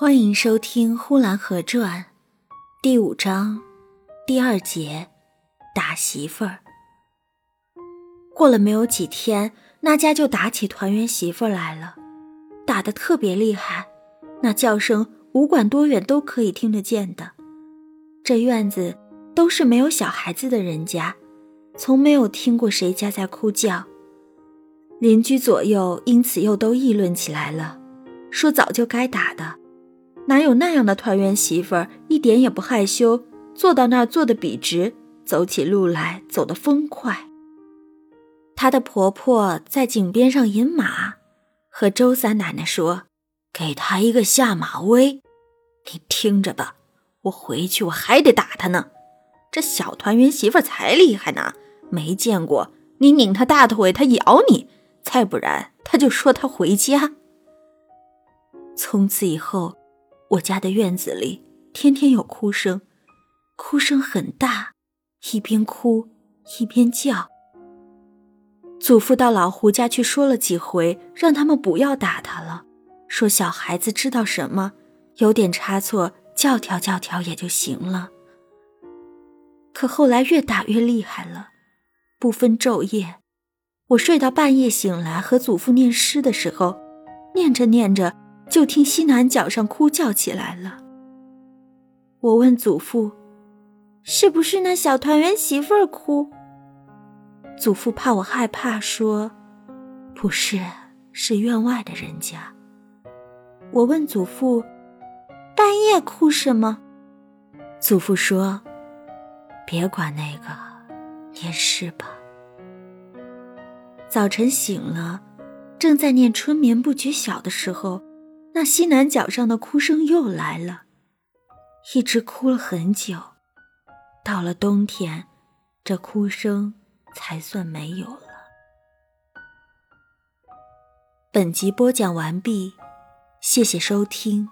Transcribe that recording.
欢迎收听《呼兰河传》第五章第二节打媳妇儿。过了没有几天，那家就打起团圆媳妇来了，打得特别厉害，那叫声无管多远都可以听得见的。这院子都是没有小孩子的人家，从没有听过谁家在哭叫。邻居左右因此又都议论起来了，说早就该打的。哪有那样的团圆媳妇儿，一点也不害羞，坐到那儿坐得笔直，走起路来走得风快。她的婆婆在井边上引马，和周三奶奶说：“给她一个下马威，你听着吧，我回去我还得打她呢。这小团圆媳妇儿才厉害呢，没见过你拧她大腿，她咬你；再不然，她就说她回家。从此以后。”我家的院子里天天有哭声，哭声很大，一边哭一边叫。祖父到老胡家去说了几回，让他们不要打他了，说小孩子知道什么，有点差错，教条教条也就行了。可后来越打越厉害了，不分昼夜，我睡到半夜醒来和祖父念诗的时候，念着念着。就听西南角上哭叫起来了。我问祖父：“是不是那小团圆媳妇儿哭？”祖父怕我害怕，说：“不是，是院外的人家。”我问祖父：“半夜哭什么？”祖父说：“别管那个，念诗吧。”早晨醒了，正在念“春眠不觉晓”的时候。那西南角上的哭声又来了，一直哭了很久。到了冬天，这哭声才算没有了。本集播讲完毕，谢谢收听。